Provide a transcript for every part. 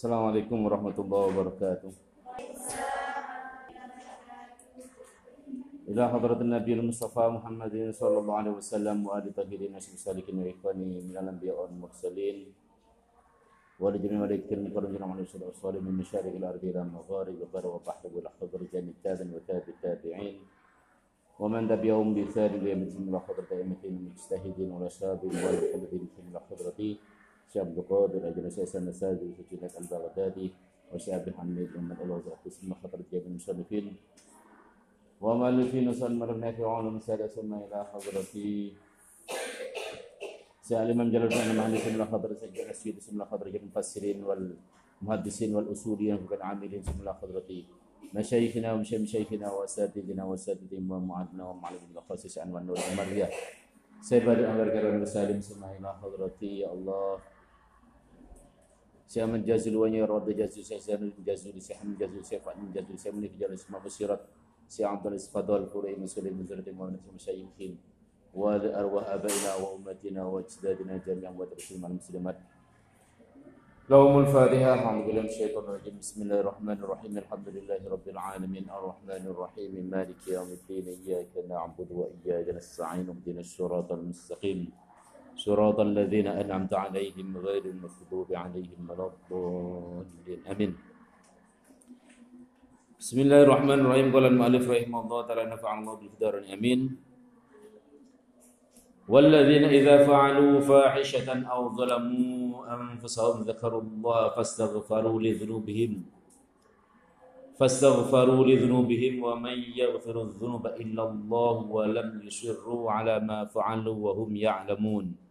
السلام عليكم ورحمة الله وبركاته. إلى حضرة النبي المصطفى محمد صلى الله عليه وسلم وآل الطاهرين الصالحين وإخوانه من الأنبياء والمرسلين ولجميع ملائكة المكرمين وعلى الصلاة والسلام من مشارق الأرض إلى المغارب وبر وبحر والحضر جانب تابا وتاب التابعين. ومن تبعهم بإحسان إلى يوم إلى حضرة أئمتنا المجتهدين والأشراب والمحبين إلى حضرته شيخ عبد القادر أجل سياسة المساجد وسجنات البغدادي وشعب حميد ومن الله وزعته ثم حضرة جميع المصنفين ومؤلفين وسلم النافعون ومسائل ثم إلى حضرة سأل الإمام جلال الدين المهندس إلى حضرة سجل السيد إلى حضرة المفسرين والمحدثين والأصوليين والعاملين إلى حضرة مشايخنا ومشايخنا وأساتذتنا وأساتذتهم ومعلمنا ومعلمين الخاص عن والنور المرية سيد الأمر كرم وسالم ثم إلى حضرة يا الله. Syekh Hamid Jazil Syekh Fahim Jazil Syekh Munif Jazil Semua Basirat Syekh Abdul Isfadal Furai Muslim Muzalat Imam Nabi Masyayikhin wa arwah abaina wa ummatina wa ajdadina jami'an wa terusman muslimat لهم الفاتحة أعوذ بالله من الشيطان الرجيم بسم الله الرحمن الرحيم الحمد لله رب العالمين الرحمن الرحيم مالك يوم الدين إياك نعبد وإياك نستعين اهدنا الصراط المستقيم صراط الذين أنعمت عليهم غير المغضوب عليهم ولا الضالين. آمين. بسم الله الرحمن الرحيم. قال المؤلف رحمه الله تعالى نفع الله بالهدار آمين. والذين إذا فعلوا فاحشة أو ظلموا أنفسهم ذكروا الله فاستغفروا لذنوبهم. فاستغفروا لذنوبهم ومن يغفر الذنوب إلا الله ولم يصروا على ما فعلوا وهم يعلمون.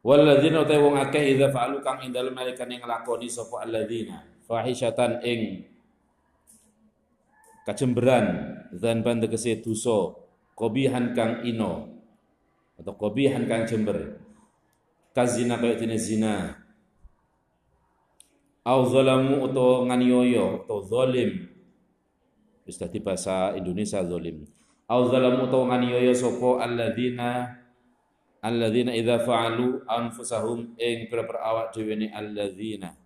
Walladzina utai wong akeh idza fa'alu kang ing dalem nalikane nglakoni sapa alladzina? Fahisyatan ing kacemberan dan tegese dosa kobihan kang ino atau kobihan kang jember. Kazina kaya dene zina. Au zalamu atau nganiyoyo atau zalim. Wis dadi bahasa Indonesia zalim. Au zalamu atau nganiyoyo sapa alladzina alladzina idza fa'alu anfusahum ing pira awak dhewe ne alladzina.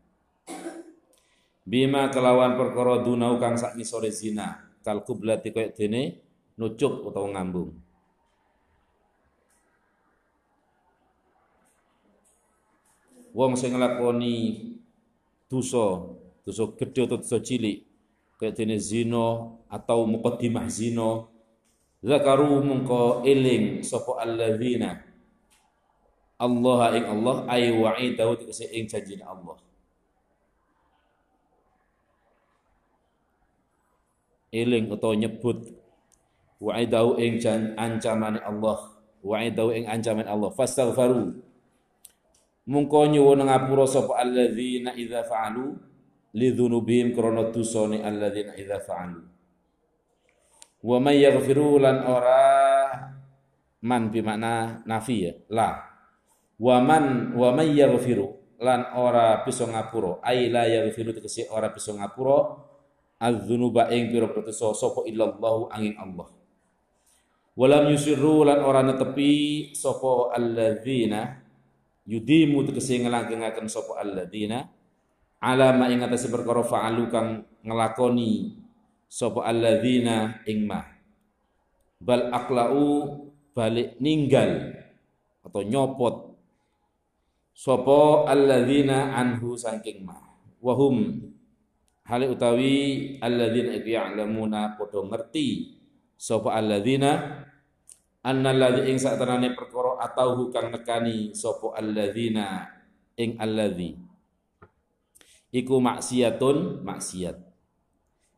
Bima kelawan perkara dunau kang sak ngisore zina kal kublati kaya dene nucuk utawa ngambung. Wong sing nglakoni dosa dosa gedhe atau dosa cilik kaya dene zina atau muqaddimah zina zakaru mungko eling sapa alladzina Allah ing Allah ay wa'idahu tegese ing janjine Allah. Eling utawa nyebut wa'idahu ing ancamane Allah, wa'idahu ing ancaman Allah. Fastaghfaru. Mungko nyuwun ngapura sapa alladzina idza fa'alu lidzunubihim krana dosane alladzina idza fa'alu. Wa may yaghfiru lan ora man bi makna nafi ya, la waman wa may yaghfiru. Lan ora bisa ngapura. Ai la yaghfiru tegese ora bisa ngapura. Adzunuba ing pira-pira dosa sapa illallah angin Allah. Walam yusirru lan ora netepi sapa alladzina yudimu tegese ngelanggengaken sapa alladzina. Ala ma ing atase perkara fa'alu kang ngelakoni sapa alladzina ing ma. Bal aqlau balik ninggal atau nyopot Sopo alladzina anhu saking ma. Wahum. Hale utawi alladzina iku ya'lamuna padha ngerti sapa alladzina anna alladzi ing satanane perkara atauhu kang nekani sapa alladzina ing alladzi. Iku maksiatun maksiat.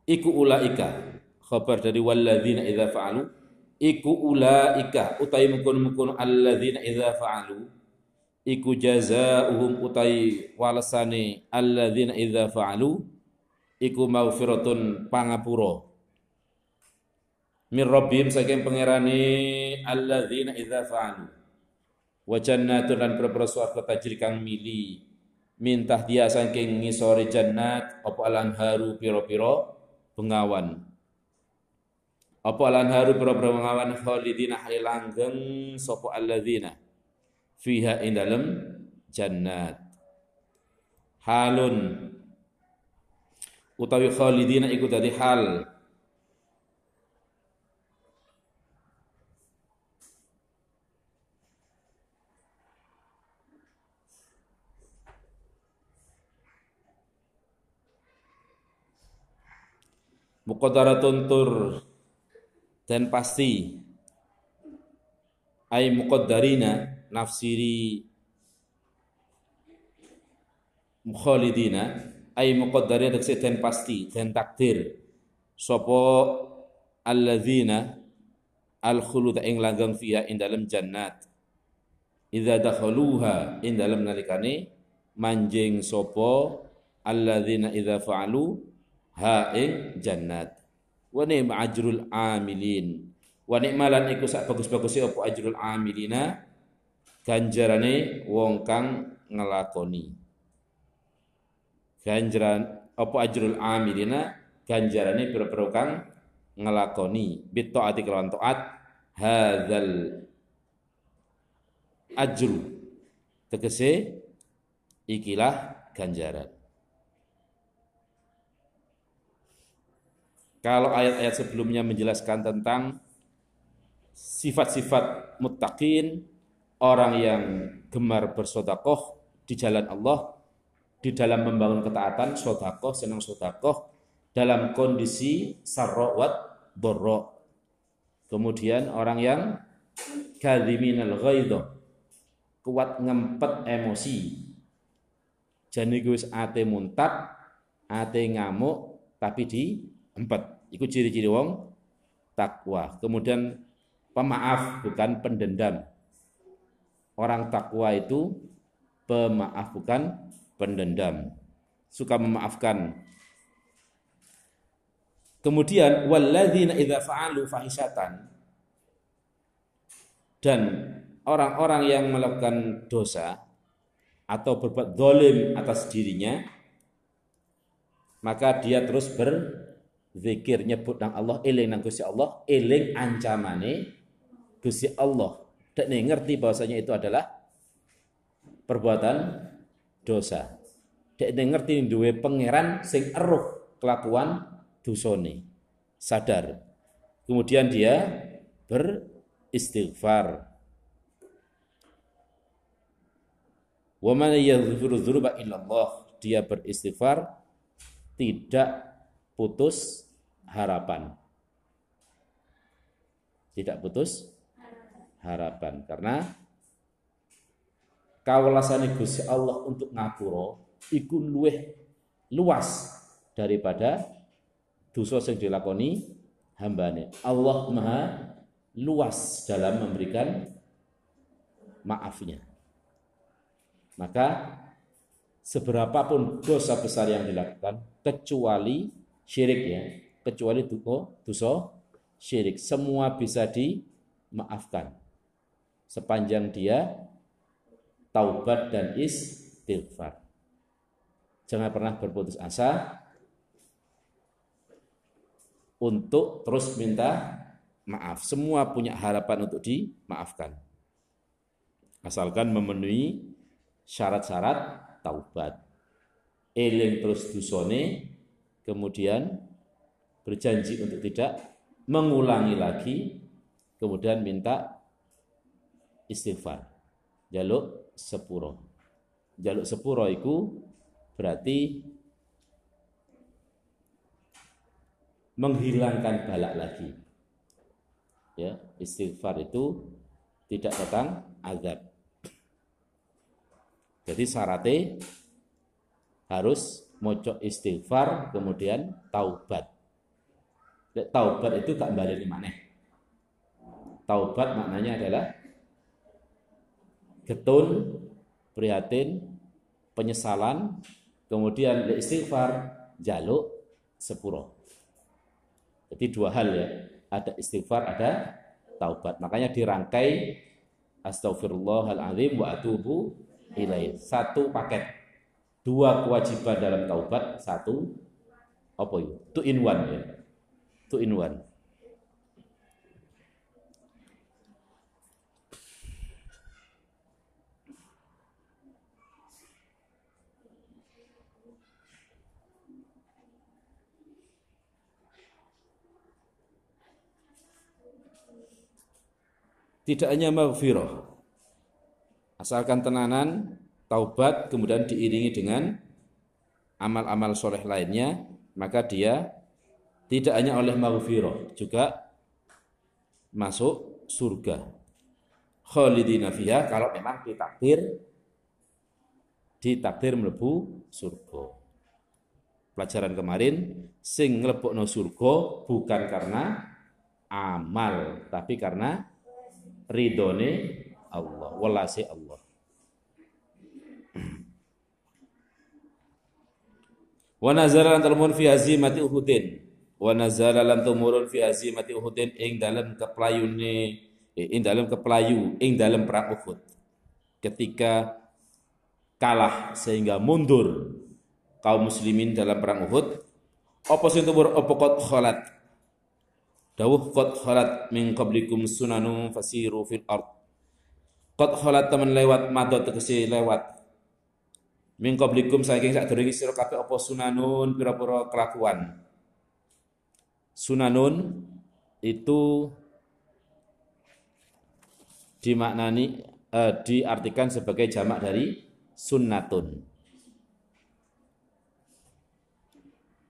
Iku ulaika. Khabar dari walladzina idza fa'alu. Iku ulaika. Utawi mungkon-mungkon alladzina idza fa'alu iku jazaohum utai walasane alladzina idza fa'alu iku maghfiratun pangapura. Mir rabbihim saking pangerane alladzina idza fa'alu. Wa jannatun lan propro swarga tajri kang mili. Mintah dia saking ngisore jannat apa haru piro-piro bengawan. Apa lanharu pira-pira ngawan khalidina hal langgeng sapa alladzina fiha ing dalem jannat. Halun. Utawi khalidina iku dadi hal. Muqaddaratun tur. Dan pasti ay muqaddarina nafsiri mukhalidina. Ay muqaddarina tegese dan pasti dan takdir. Sapa alladzina al khulud ing langgeng fiha ing dalam jannat. Idza dakhaluha ing dalam nalikane manjing sapa alladzina idza fa'alu ha ing jannat. Wa ni'ma ajrul amilin. Wa ni'malan iku sak bagus-bagus apa ajrul amilina ganjarane wong kang ngelakoni. Ganjaran apa ajrul amilina? Ganjarane pira-pira kang ngelakoni. Bit taati kelawan taat hadzal ajru. Tegese ikilah ganjaran. Kalau ayat-ayat sebelumnya menjelaskan tentang sifat-sifat muttaqin, orang yang gemar bersodakoh di jalan Allah, di dalam membangun ketaatan, sodakoh, senang sodakoh, dalam kondisi sarrawat borro. Kemudian orang yang kadhiminal ghaidho, kuat ngempet emosi. Jadi gue ate muntat, ate ngamuk, tapi di empat. Iku ciri-ciri wong takwa. Kemudian pemaaf bukan pendendam. Orang takwa itu pemaaf bukan pendendam. Suka memaafkan. Kemudian walladzina idza fa'alu fahisatan dan orang-orang yang melakukan dosa atau berbuat dolim atas dirinya maka dia terus ber zikir nyebut nang Allah eling nang Gusti Allah eling ancamane Gusti Allah dan ngerti bahwasanya itu adalah perbuatan dosa. Dek ngerti duwe pangeran sing eruh kelakuan dosane. Sadar. Kemudian dia beristighfar. Wa man illallah dia beristighfar tidak putus harapan. Tidak putus harapan karena kawalasane Gusti Allah untuk ngapura iku luweh luas daripada dosa yang dilakoni hambane. Allah Maha luas dalam memberikan maafnya. Maka seberapapun dosa besar yang dilakukan kecuali syirik ya kecuali dosa syirik. Semua bisa dimaafkan. Sepanjang dia taubat dan istighfar. Jangan pernah berputus asa untuk terus minta maaf. Semua punya harapan untuk dimaafkan. Asalkan memenuhi syarat-syarat taubat. Eling terus dusone, kemudian berjanji untuk tidak mengulangi lagi kemudian minta istighfar. Jaluk sepuro. Jaluk sepuro itu berarti menghilangkan balak lagi. Ya istighfar itu tidak datang azab. Jadi syaratnya harus mocok istighfar kemudian taubat. Taubat itu gak balik mana taubat maknanya adalah getun prihatin penyesalan kemudian istighfar jaluk sepuro. Jadi dua hal ya. Ada istighfar ada taubat. Makanya dirangkai astagfirullahaladzim wa atubu ilaih. Satu paket. Dua kewajiban dalam taubat satu apa itu? Two in one ya. Two in one. Tidak hanya maghfirah. Asalkan tenanan, taubat, kemudian diiringi dengan amal-amal soleh lainnya, maka dia tidak hanya oleh maghfirah, juga masuk surga. Khalidina fiha kalau memang ditakdir ditakdir melebu surga. Pelajaran kemarin sing nglebokno surga bukan karena amal, tapi karena ridhone Allah, walasi Allah. Wa nazala lan tumurun fi hazimati Uhudin. Wa nazala lan tumurun fi hazimati Uhudin ing dalem keplayune eh, ing dalem keplayu ing dalem perang Uhud. Ketika kalah sehingga mundur kaum muslimin dalam perang Uhud, apa sing tumur apa qad khalat Dawuh qad khalat min qablikum sunanu fasiru fil ard. Qad khalat temen lewat madot tegese lewat. Min qablikum saking sadurunge sira kabeh apa sunanun pira-pira kelakuan. Sunanun itu dimaknani eh, diartikan sebagai jamak dari sunnatun.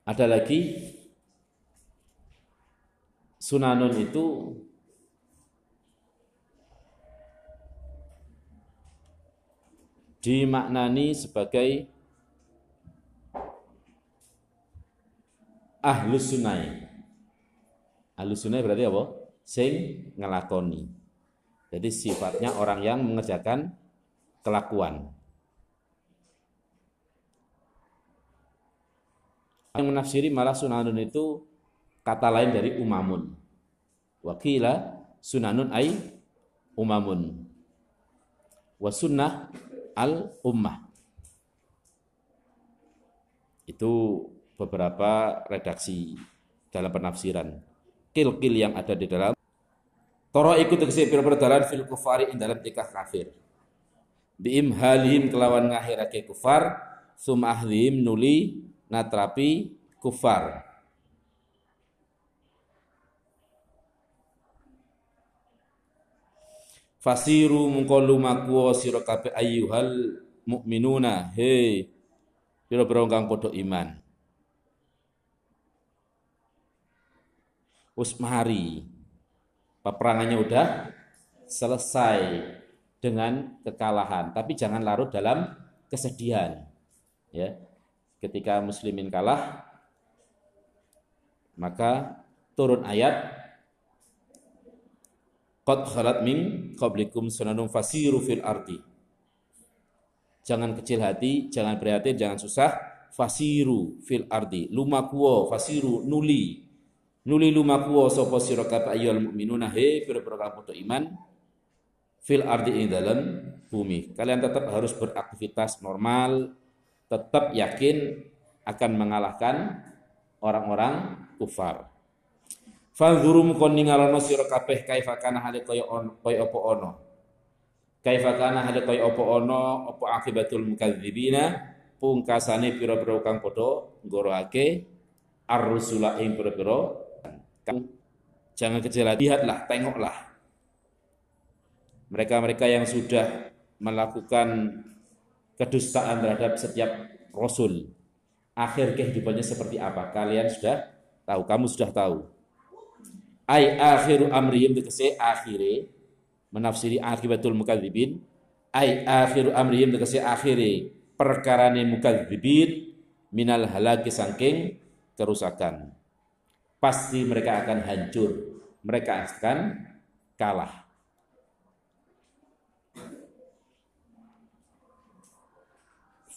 Ada lagi sunanun itu dimaknani sebagai ahlus sunai. Ahlus sunai berarti apa? Sing ngelakoni. Jadi sifatnya orang yang mengerjakan kelakuan. Yang menafsiri malah sunanun itu kata lain dari umamun. Wakila sunanun ay umamun. Wa sunnah al ummah. Itu beberapa redaksi dalam penafsiran. Kil-kil yang ada di dalam Toro ikut tegesi pira dalan fil kufari ing dalam tikah kafir. Biimhalihim kelawan ngahirake kufar, sumahlim nuli natrapi kufar Fasiru mungko lumaku sira kabeh ayyuhal mukminuna he pira-pira kang padha iman. Wis mari peperangannya udah selesai dengan kekalahan, tapi jangan larut dalam kesedihan. Ya. Ketika muslimin kalah maka turun ayat Qad khalat min qablikum sunanum fasiru fil ardi. Jangan kecil hati, jangan prihatin, jangan susah. Fasiru fil ardi. Lumakuwo, fasiru, nuli. Nuli lumakuwo sopo sira kabeh ayyul mukminuna he pira-pira kang iman fil ardi ing dalam bumi. Kalian tetap harus beraktivitas normal, tetap yakin akan mengalahkan orang-orang kufar. Fanzuru mukon ningalana sira kabeh kaifa kana hale kaya on kaya apa ana. Kaifa kana hale kaya apa ana apa akibatul mukadzibina pungkasane pira-pira kang padha nggoroake ar-rusula ing pira-pira jangan kecil lihatlah tengoklah. Mereka-mereka yang sudah melakukan kedustaan terhadap setiap rasul akhir kehidupannya seperti apa? Kalian sudah tahu kamu sudah tahu ay akhiru amrihim tegese akhire. Menafsiri akibatul mukadzibin ay akhiru amrihim tegese akhire. Perkarane mukadzibin minal halaki sangking kerusakan. Pasti mereka akan hancur. Mereka akan kalah.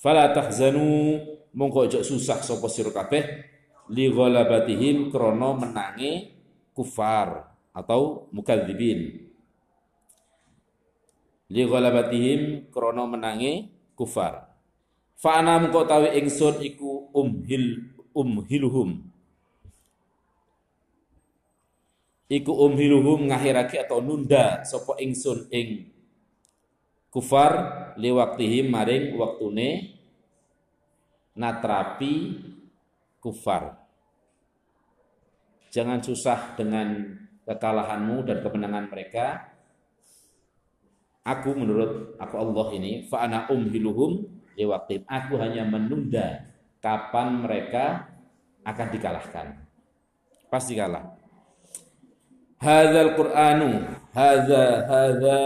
Fala tahzanu mongko susah sapa sira kabeh. Li ghalabatihim krana menangi kufar atau mukadzibin. Li ghalabatihim krana menangi kufar fa ana mengko tawi ingsun iku umhil umhiluhum. Iku umhiluhum ngahirake atau nunda sapa ingsun ing kufar li waktihim maring waktune natrapi kufar Jangan susah dengan kekalahanmu dan kemenangan mereka. Aku menurut aku Allah ini fa ana umhiluhum liwaqtim. Aku hanya menunda kapan mereka akan dikalahkan. Pasti kalah. Hadzal Qur'anu hadza hadza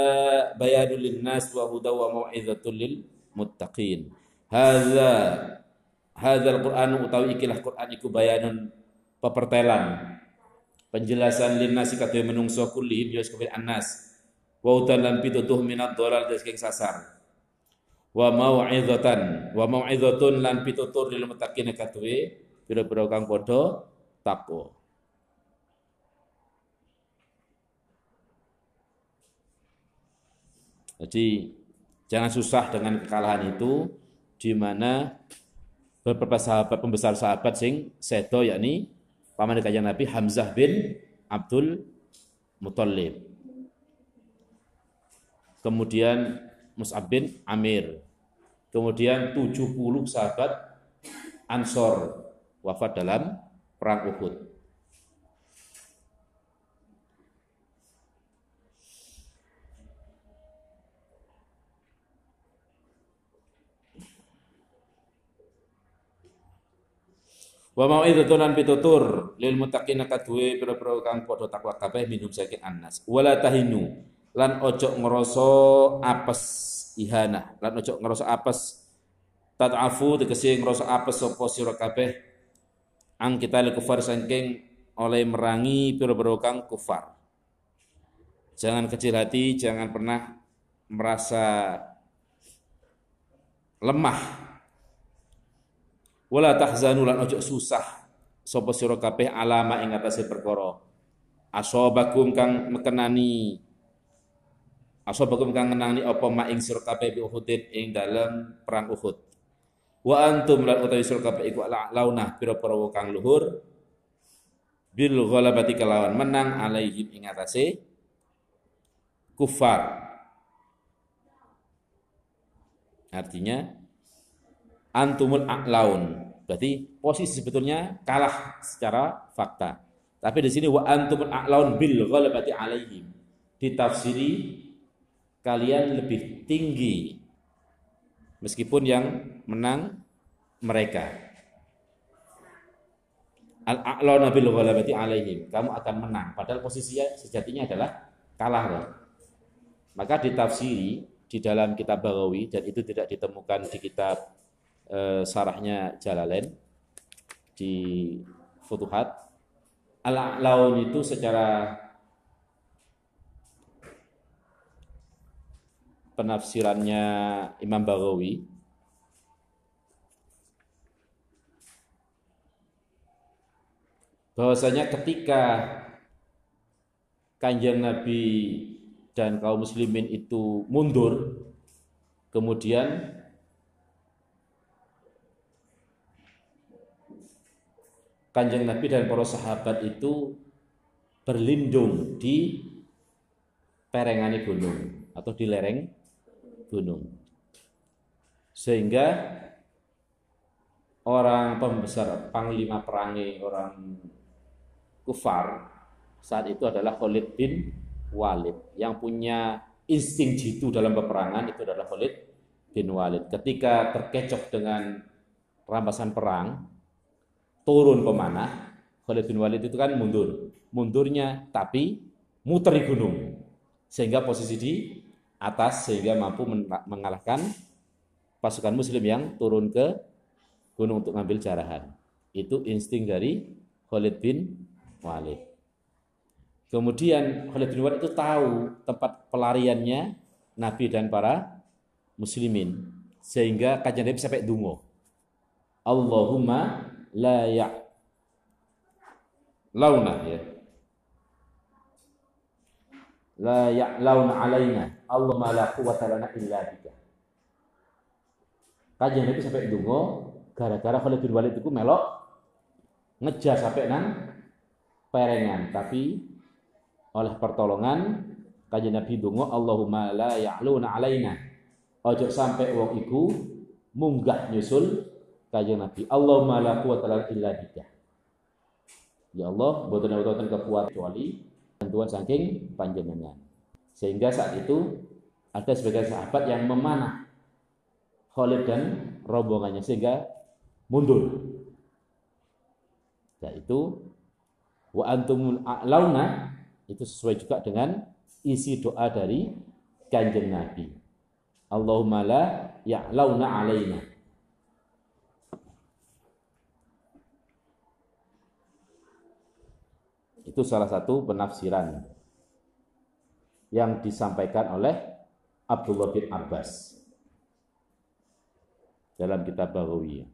bayanul linnas wa huda wa mau'izatul lil muttaqin. Hadza hadzal Qur'anu utawi ikilah Qur'an iku bayanun pepertelan. Penjelasan linnas kadhe menungso kulli ya kabeh annas. Wa utan lan pitutuh minat dolal saking sasar. Wa mau'izatan wa mau'izatun lan pitutur lil muttaqin kadhe pira-pira kang padha takwa. Jadi jangan susah dengan kekalahan itu di mana beberapa sahabat pembesar sahabat sing sedo yakni paman kanjeng Nabi Hamzah bin Abdul Muthalib. Kemudian Mus'ab bin Amir. Kemudian 70 sahabat Ansor wafat dalam perang Uhud. Wa mau'izatun lan pitutur lil muttaqin kadue pira-pira kang padha takwa kabeh minum saking annas. Wala tahinu lan ojo ngrasa apes ihana lan ojo ngrasa apes tatafu tegese ngrasa apes sapa sira kabeh ang kita le kufar saking oleh merangi pira-pira kang kufar. Jangan kecil hati, jangan pernah merasa lemah Wala tahzanu lan ojo susah sapa sira kabeh alama ing atase perkara. Asobakum kang mekenani Asobakum kang ngenani apa ma ing sira kabeh bi Uhudin ing dalam perang Uhud. Wa antum lan utawi sira kabeh iku launah pira-pira kang luhur bil ghalabati kelawan menang alaihim ing atase kufar. Artinya antumul a'laun Berarti posisi sebetulnya kalah secara fakta. Tapi di sini wa antum a'laun bil ghalabati alaihim. Ditafsiri kalian lebih tinggi meskipun yang menang mereka. Al-a'launa bil ghalabati alaihim. Kamu akan menang padahal posisinya sejatinya adalah kalah. Maka ditafsiri di dalam kitab Bagawi dan itu tidak ditemukan di kitab eh, sarahnya Jalalain di Futuhat. Al-A'laun itu secara penafsirannya Imam Baghawi. Bahwasanya ketika kanjeng Nabi dan kaum muslimin itu mundur kemudian kanjeng Nabi dan para sahabat itu berlindung di perengani gunung atau di lereng gunung. Sehingga orang pembesar panglima perangi orang kufar saat itu adalah Khalid bin Walid yang punya insting jitu dalam peperangan itu adalah Khalid bin Walid. Ketika terkecoh dengan rampasan perang, turun pemanah, Khalid bin Walid itu kan mundur. Mundurnya tapi muter di gunung. Sehingga posisi di atas sehingga mampu mengalahkan pasukan muslim yang turun ke gunung untuk ngambil jarahan. Itu insting dari Khalid bin Walid. Kemudian Khalid bin Walid itu tahu tempat pelariannya Nabi dan para muslimin sehingga kajian Nabi sampai dungo. Allahumma la ya. Launa ya. La ya launa alaina. Allah ma la quwata lana illa bika. Kajian itu sampai dungo gara-gara Khalid bin Walid itu melok ngejar sampai nang perengan. Tapi oleh pertolongan kajian Nabi dungo Allahumma la ya'luna alaina. Ojo sampai wong iku munggah nyusul kajian Nabi. Allahumma la quwwata illa bika. Ya Allah, boten boten kekuatan kecuali bantuan saking panjenengan. Sehingga saat itu ada sebagian sahabat yang memanah Khalid dan rombongannya sehingga mundur. Yaitu wa antumul a'launa itu sesuai juga dengan isi doa dari kanjeng Nabi. Allahumma la ya'launa alaina. Itu salah satu penafsiran yang disampaikan oleh Abdullah bin Abbas dalam kitab Baghawi.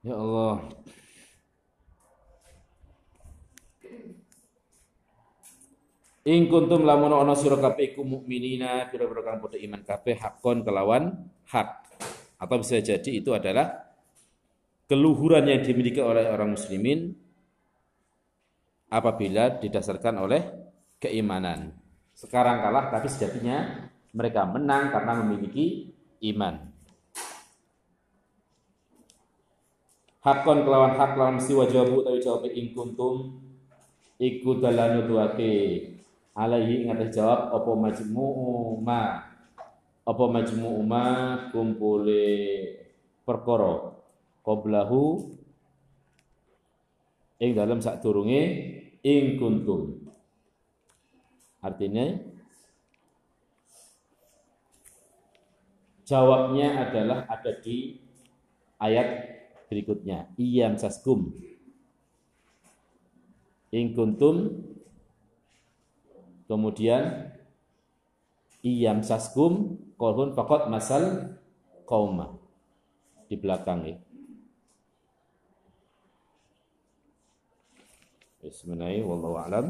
Ya Allah. Ing kuntum lamun ana sira kabeh iku mukminina pira-pira kang padha iman kabeh hakon kelawan hak. Atau bisa jadi itu adalah keluhuran yang dimiliki oleh orang muslimin apabila didasarkan oleh keimanan. Sekarang kalah tapi sejatinya mereka menang karena memiliki iman. Hakon kelawan hak kelawan siwa jawabu utawi jawab ing kuntum iku dalanu duake alaihi ing jawab apa majmu'u ma apa majmu'u ma kumpule perkara? Qablahu ing dalam sak turunge ing kuntum. Artinya jawabnya adalah ada di ayat berikutnya iyam saskum ing kuntum kemudian iyam saskum kolhun fakot masal kauma di belakang ya. Bismillahirrahmanirrahim. Wallahu a'lam.